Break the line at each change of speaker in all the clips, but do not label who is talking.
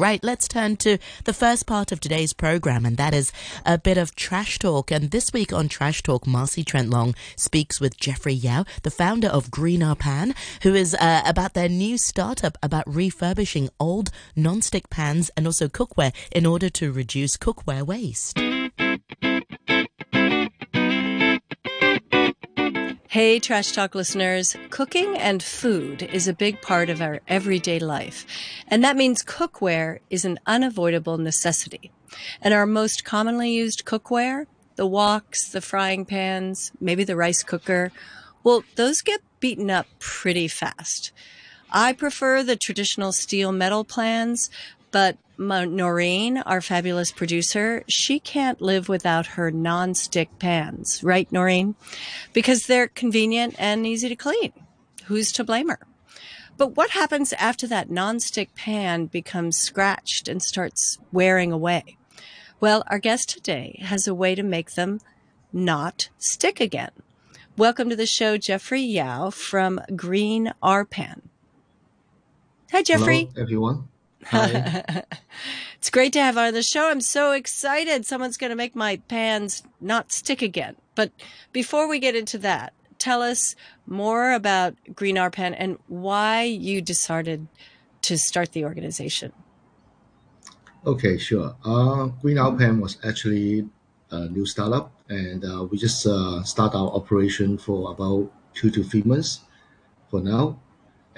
Right, let's turn to the first part of today's program, and that is a bit of trash talk. And this week on Trash Talk, Marcy Trent Long speaks with Jeffrey Yau, the founder of GreenRpan, who is uh, about their new startup about refurbishing old non-stick pans and also cookware in order to reduce cookware waste.
Hey, Trash Talk listeners. Cooking and food is a big part of our everyday life. And that means cookware is an unavoidable necessity. And our most commonly used cookware, the woks, the frying pans, maybe the rice cooker, well, those get beaten up pretty fast. I prefer the traditional steel metal pans, but Noreen, our fabulous producer, she can't live without her non-stick pans, right, Noreen? Because they're convenient and easy to clean. Who's to blame her? But what happens after that non-stick pan becomes scratched and starts wearing away? Well, our guest today has a way to make them not stick again. Welcome to the show, Jeffrey Yau from GreenRpan. Hi, Jeffrey.
Hello, everyone.
it's great to have on the show. I'm so excited. Someone's going to make my pans not stick again. But before we get into that, tell us more about GreenRpan and why you decided to start the organization.
Okay, sure. Uh, GreenRpan was actually a new startup, and uh, we just uh, start our operation for about two to three months for now.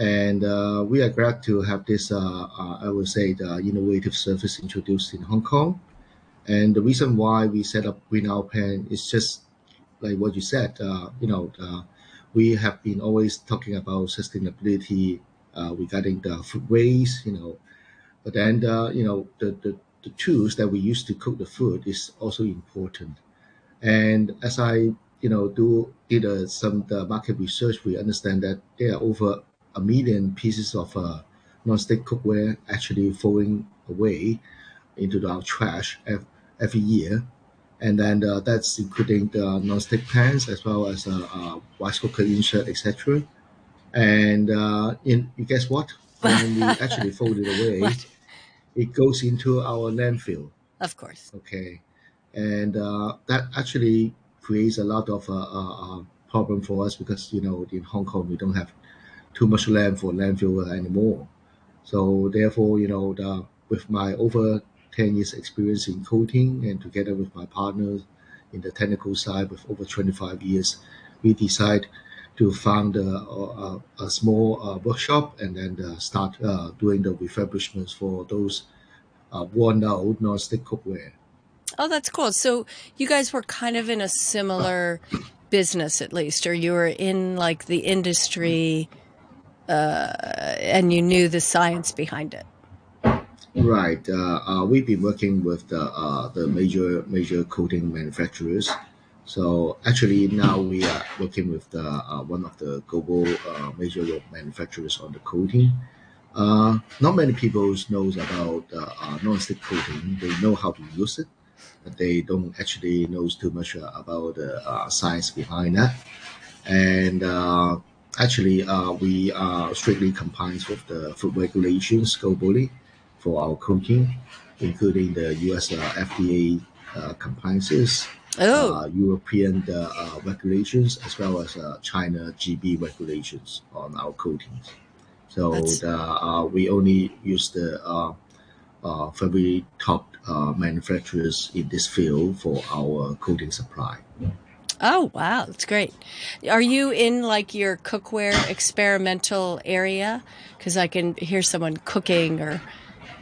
And uh, we are glad to have this, uh, uh, I would say, the innovative service introduced in Hong Kong. And the reason why we set up GreenRpan is just like what you said. Uh, you know, uh, we have been always talking about sustainability uh, regarding the food waste. You know, but then you know the, the the tools that we use to cook the food is also important. And as I you know do did uh, some market research, we understand that there are over a million pieces of uh, non-stick cookware actually falling away into our trash every year. And then uh, that's including the non-stick pans as well as uh, uh, rice cooker insert, etc. And uh, in you guess what? When we actually fold it away, what? it goes into our landfill.
Of course.
Okay, and uh, that actually creates a lot of uh, uh, uh problem for us because you know in Hong Kong we don't have too much land for landfill anymore. So therefore, you know, the, with my over 10 years experience in coating and together with my partners in the technical side with over 25 years, we decide to found a, a, a small uh, workshop and then uh, start uh, doing the refurbishments for those uh, worn out non-stick cookware.
Oh, that's cool. So you guys were kind of in a similar business, at least, or you were in like the industry uh, and you knew the science behind it.
Right. Uh, uh, we've been working with the, uh, the major major coating manufacturers. So actually now we are working with the, uh, one of the global uh, major manufacturers on the coating. not many people knows about non-stick coating. They know how to use it, but they don't actually knows too much about the science behind that. And actually, uh, we are strictly compliant with the food regulations globally for our cooking, including the US uh, FDA uh, compliances,
oh.
Uh, European uh, regulations, as well as China GB regulations on our coatings. So the, we only use the uh, very top manufacturers in this field for our coating supply.
Oh, wow. That's great. Are you in like your cookware experimental area? Because I can hear someone cooking or,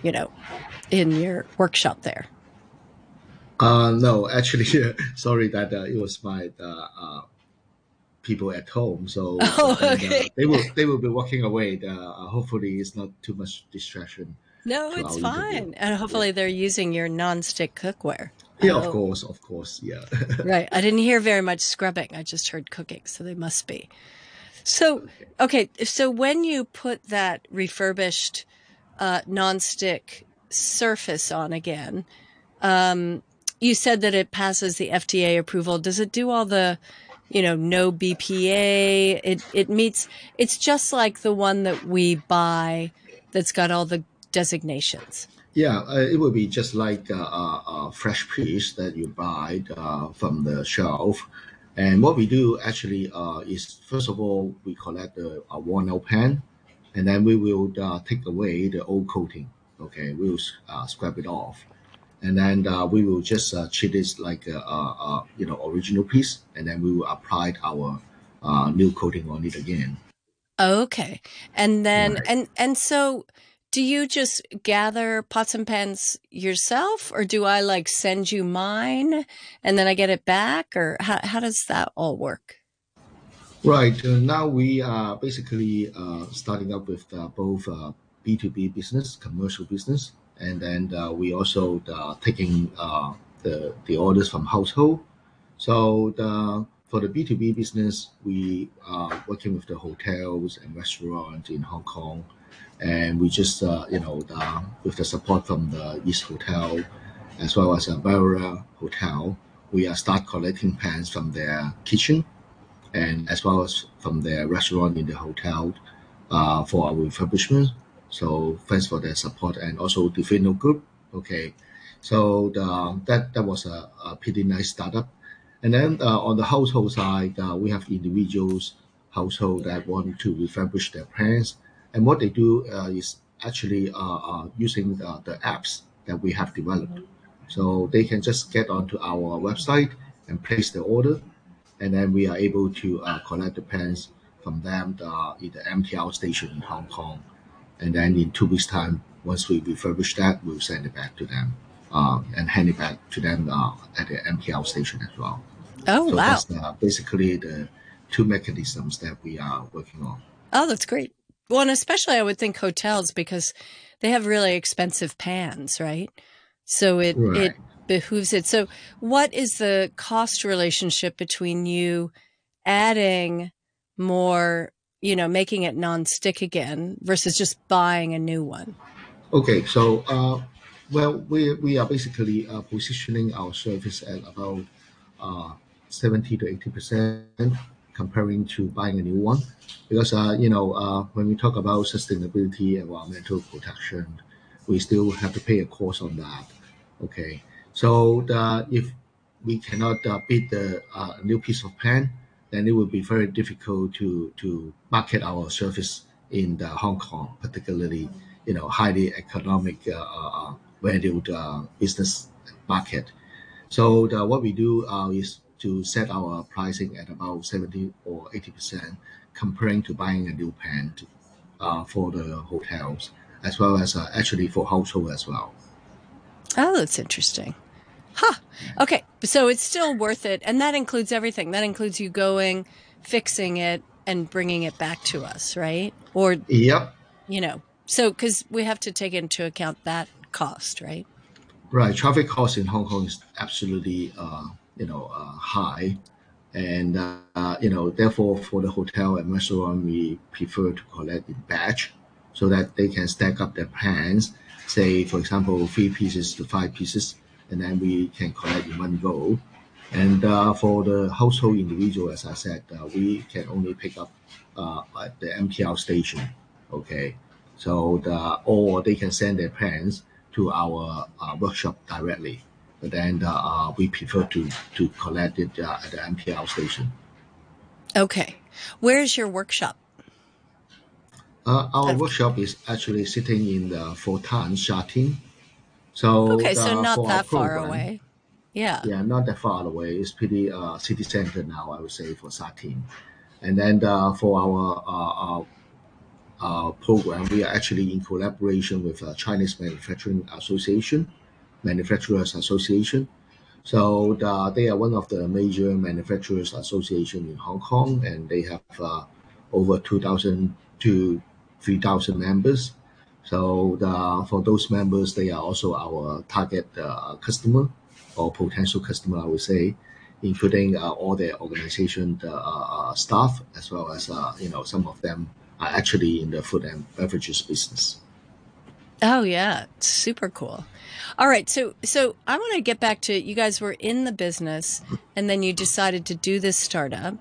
you know, in your workshop there.
Uh, no, actually, sorry that uh, it was my uh, uh, people at home. So
oh, and, okay.
they will they will be walking away. Uh, hopefully, it's not too much distraction.
No, it's fine, interview. and hopefully, yeah. they're using your non-stick cookware.
Yeah, of course, of course, yeah.
right. I didn't hear very much scrubbing. I just heard cooking, so they must be. So, okay, so when you put that refurbished uh, nonstick surface on again, um, you said that it passes the FDA approval. Does it do all the, you know, no BPA? It it meets. It's just like the one that we buy that's got all the designations.
Yeah, uh, it will be just like a, a, a, fresh piece that you buy uh, from the shelf. And what we do actually uh, is, first of all, we collect the a worn out pan, and then we will uh, take away the old coating. Okay, we will uh, scrap it off, and then uh, we will just treat it like a, a, you know original piece, and then we will apply our new coating on it again.
Okay, and then right. and and so do you just gather pots and pans yourself or do I like send you mine and then I get it back or how, how does that all work?
Right. Uh, now we are basically uh, starting up with uh, both B2B uh, business, commercial business, and then uh, we also uh, taking the, the orders from household. So the, for the B2B business, we are working with the hotels and restaurants in Hong Kong and we just uh, you know the, with the support from the East Hotel as well as a Barrier Hotel, we are start collecting pans from their kitchen and as well as from their restaurant in the hotel uh, for our refurbishment. So thanks for their support and also the Fino Group. Okay, so the, that that was a, a pretty nice startup. And then uh, on the household side, uh, we have individuals household that want to refurbish their pans and what they do uh, is actually uh, uh, using the, the apps that we have developed. So they can just get onto our website and place the order, and then we are able to uh, collect the pens from them in the MTR station in Hong Kong. And then in two weeks' time, once we refurbish that, we'll send it back to them uh, and hand it back to them uh, at the MTR station as well.
Oh,
so
wow.
That's uh, basically the two mechanisms that we are working on.
Oh, that's great. Well, and especially I would think hotels because they have really expensive pans, right? So it right. it behooves it. So what is the cost relationship between you adding more, you know, making it non-stick again versus just buying a new one?
Okay, so uh, well, we we are basically uh, positioning our service at about uh, seventy to eighty percent comparing to buying a new one. Because uh, you know uh, when we talk about sustainability environmental protection we still have to pay a cost on that. Okay. So the, if we cannot uh, beat the uh, new piece of pan then it will be very difficult to to market our service in the Hong Kong particularly you know highly economic uh, uh, valued business market. So the, what we do is to set our pricing at about 70 or 80% comparing to buying a new pan to, uh, for the hotels as well as uh, actually for household as well.
Oh, that's interesting. Huh. Okay. So it's still worth it. And that includes everything. That includes you going, fixing it, and bringing it back to us, right? Or,
yep.
You know, so because we have to take into account that cost, right?
Right. Traffic cost in Hong Kong is absolutely uh, you know uh, high, and uh, you know therefore for the hotel and restaurant we prefer to collect in batch, so that they can stack up their plans. Say for example three pieces to five pieces, and then we can collect in one go. And uh, for the household individual, as I said, uh, we can only pick up uh, at the MTR station. Okay, so the or they can send their plans to our uh, workshop directly but then uh, we prefer to to collect it uh, at the MTR station.
Okay, where's your workshop?
Uh, our workshop is actually sitting in the Fo Tan Sha Tin. So
okay, so not that far away. Yeah.
Yeah, not that far away. It's pretty uh, city center now, I would say, for Sha Tin. And then uh, for our uh, uh, program, we are actually in collaboration with Chinese Manufacturing Association Manufacturers Association. So the, they are one of the major manufacturers association in Hong Kong, and they have uh, over 2,000 to 3,000 members. So the, for those members, they are also our target uh, customer or potential customer, I would say, including uh, all their organization uh, staff, as well as uh, you know some of them are actually in the food and beverages business.
Oh yeah, super cool. All right, so so I want to get back to you guys were in the business and then you decided to do this startup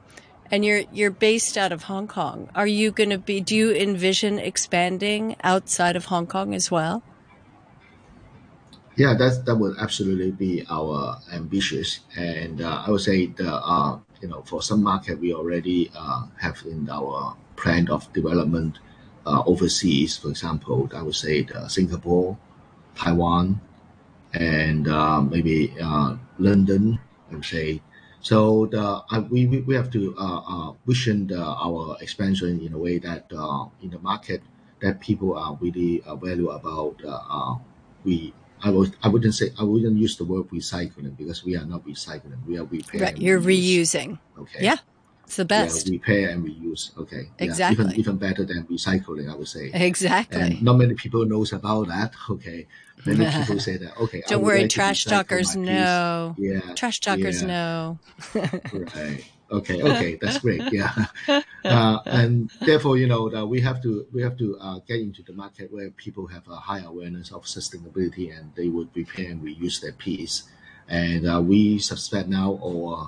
and you're you're based out of Hong Kong. Are you going to be do you envision expanding outside of Hong Kong as well?
Yeah, that's that would absolutely be our ambitious, and uh, I would say the uh, you know for some market we already uh, have in our plan of development uh, overseas. For example, I would say the Singapore, Taiwan, and uh, maybe uh, London. I would say so. The uh, we we have to uh, uh, vision the, our expansion in a way that uh, in the market that people are really uh, value about uh, uh, we. I would I wouldn't say I wouldn't use the word recycling because we are not recycling. We are repairing.
Right. You're reusing.
Okay.
Yeah. It's the best.
Yeah, repair and reuse. Okay. Yeah,
Exactly.
even even better than recycling, I would say.
Exactly.
And not many people knows about that. Okay. Many people say that. Okay.
Don't worry,
like
trash talkers know.
Yeah.
Trash talkers
yeah.
know.
Right. Okay. Okay. That's great. Yeah. Uh, and therefore, you know, that we have to we have to uh, get into the market where people have a high awareness of sustainability and they would repair and reuse their piece. And uh, we suspect now, or uh,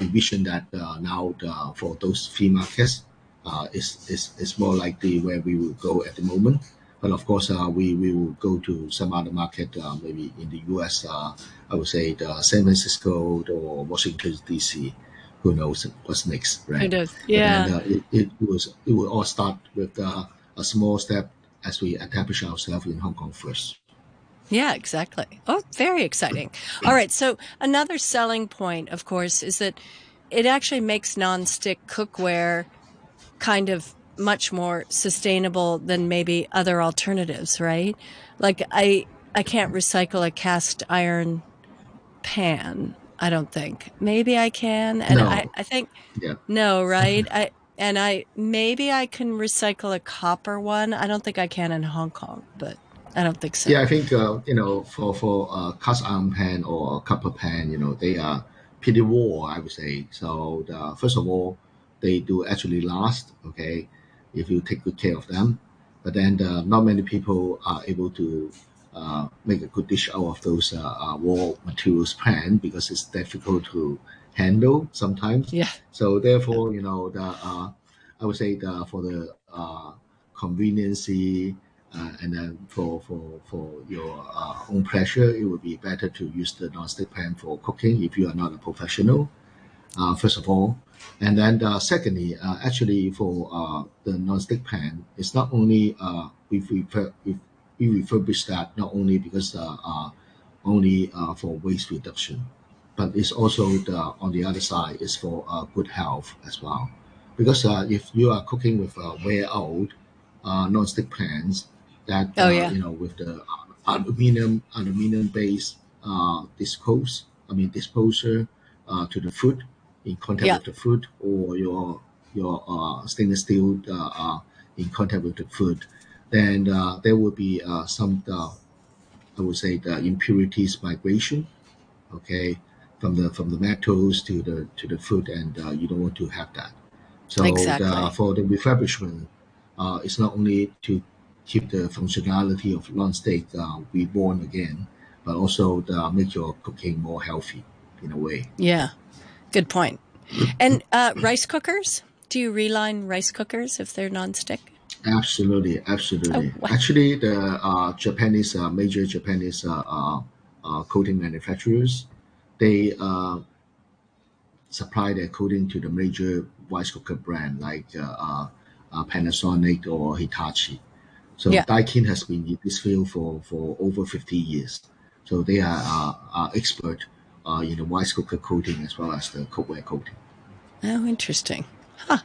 we vision that uh, now the, for those free markets uh, is, is is more likely where we will go at the moment. But of course, uh, we, we will go to some other market, uh, maybe in the US, uh, I would say the San Francisco or Washington, D.C. Who knows what's next, right?
Who does? Yeah.
uh, it, it was it will all start with uh, a small step as we establish ourselves in Hong Kong first.
Yeah, exactly. Oh, very exciting. All right. So, another selling point, of course, is that it actually makes nonstick cookware kind of much more sustainable than maybe other alternatives, right? Like I I can't recycle a cast iron pan, I don't think. Maybe I can. And
No.
I, I think
Yeah.
no, right? I and I maybe I can recycle a copper one. I don't think I can in Hong Kong, but I don't think so.
Yeah, I think uh, you know for for uh, cast iron pan or copper pan, you know they are pretty raw, I would say. So the, first of all, they do actually last. Okay, if you take good care of them. But then uh, not many people are able to uh, make a good dish out of those uh, uh, raw materials pan because it's difficult to handle sometimes.
Yeah.
So therefore, you know, the uh, I would say the for the uh, conveniency and then for for for your uh, own pleasure, it would be better to use the non-stick pan for cooking if you are not a professional. Uh, first of all, and then uh, secondly, uh, actually for uh, the non-stick pan, it's not only uh, we refer, we, refurbish that not only because uh, uh, only uh, for waste reduction, but it's also the on the other side is for uh, good health as well. Because uh, if you are cooking with uh, wear uh, non-stick pans, that
Oh,
uh,
yeah.
you know with the aluminum aluminum based uh, dispose, I mean disposer uh, to the food in contact
Yeah.
with the food, or your your uh, stainless steel uh, uh, in contact with the food, then uh, there will be uh, some uh, I would say the impurities migration, okay, from the from the metals to the to the food, and uh, you don't want to have that. So
Exactly.
the, for the refurbishment, uh, it's not only to keep the functionality of non-stick uh, reborn again, but also the, make your cooking more healthy in a way.
Yeah, good point. And uh, rice cookers? Do you reline rice cookers if they're nonstick?
Absolutely, absolutely.
Oh, wow.
Actually, the uh, Japanese uh, major Japanese uh, uh, uh, coating manufacturers, they uh, supply their coating to the major rice cooker brand like uh, uh, uh, Panasonic or Hitachi. So
Yeah.
Daikin has been in this field for, for over 50 years. So they are, uh, are expert uh, in the rice cooker coating as well as the cookware coating.
Oh, interesting. Huh.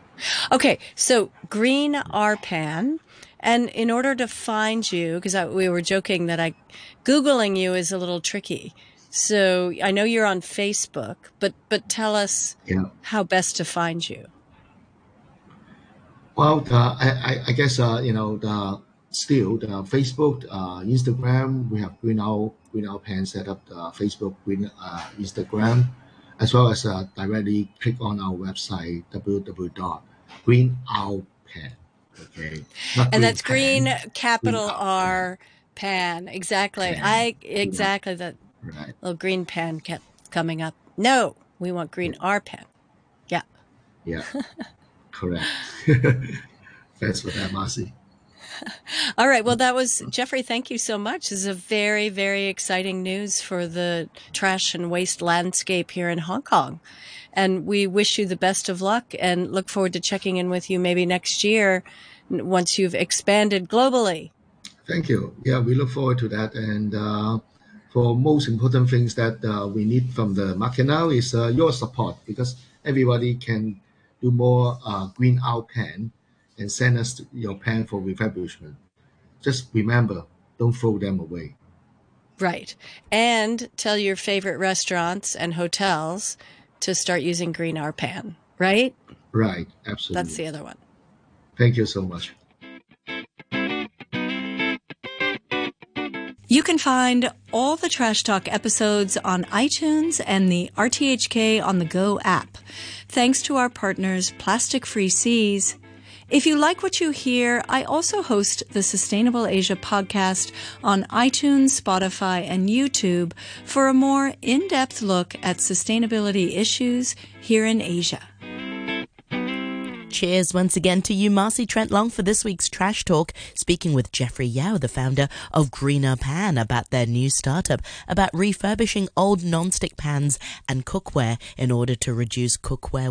Okay, so GreenRpan. And in order to find you, because we were joking that I, Googling you is a little tricky. So I know you're on Facebook, but but tell us
Yeah.
how best to find you.
Well, I, I, I guess uh, you know the still the Facebook, uh, Instagram. We have Green Owl Green Owl Pen set up the Facebook, Green uh, Instagram, as well as uh, directly click on our website www.greenowlpen. Okay, Not
And that's green capital
Green
R pan. Exactly.
Pan.
I exactly that
Right.
little green pan kept coming up. No, we want GreenRpan. Yeah.
Yeah. Correct. Thanks for that, Marcy.
All right. Well, that was Jeffrey. Thank you so much. This is a very, very exciting news for the trash and waste landscape here in Hong Kong. And we wish you the best of luck and look forward to checking in with you maybe next year once you've expanded globally.
Thank you. Yeah, we look forward to that. And uh, for most important things that uh, we need from the market now is uh, your support because everybody can do more uh, green out pan and send us your pan for refurbishment. Just remember, don't throw them away.
Right. And tell your favorite restaurants and hotels to start using GreenRpan, right?
Right, absolutely.
That's the other one.
Thank you so much.
You can find all the Trash Talk episodes on iTunes and the RTHK on the Go app. Thanks to our partners, Plastic Free Seas. If you like what you hear, I also host the Sustainable Asia podcast on iTunes, Spotify, and YouTube for a more in-depth look at sustainability issues here in Asia.
Cheers once again to you, Marcy Trent Long, for this week's Trash Talk, speaking with Jeffrey Yau, the founder of GreenRpan, about their new startup, about refurbishing old non-stick pans and cookware in order to reduce cookware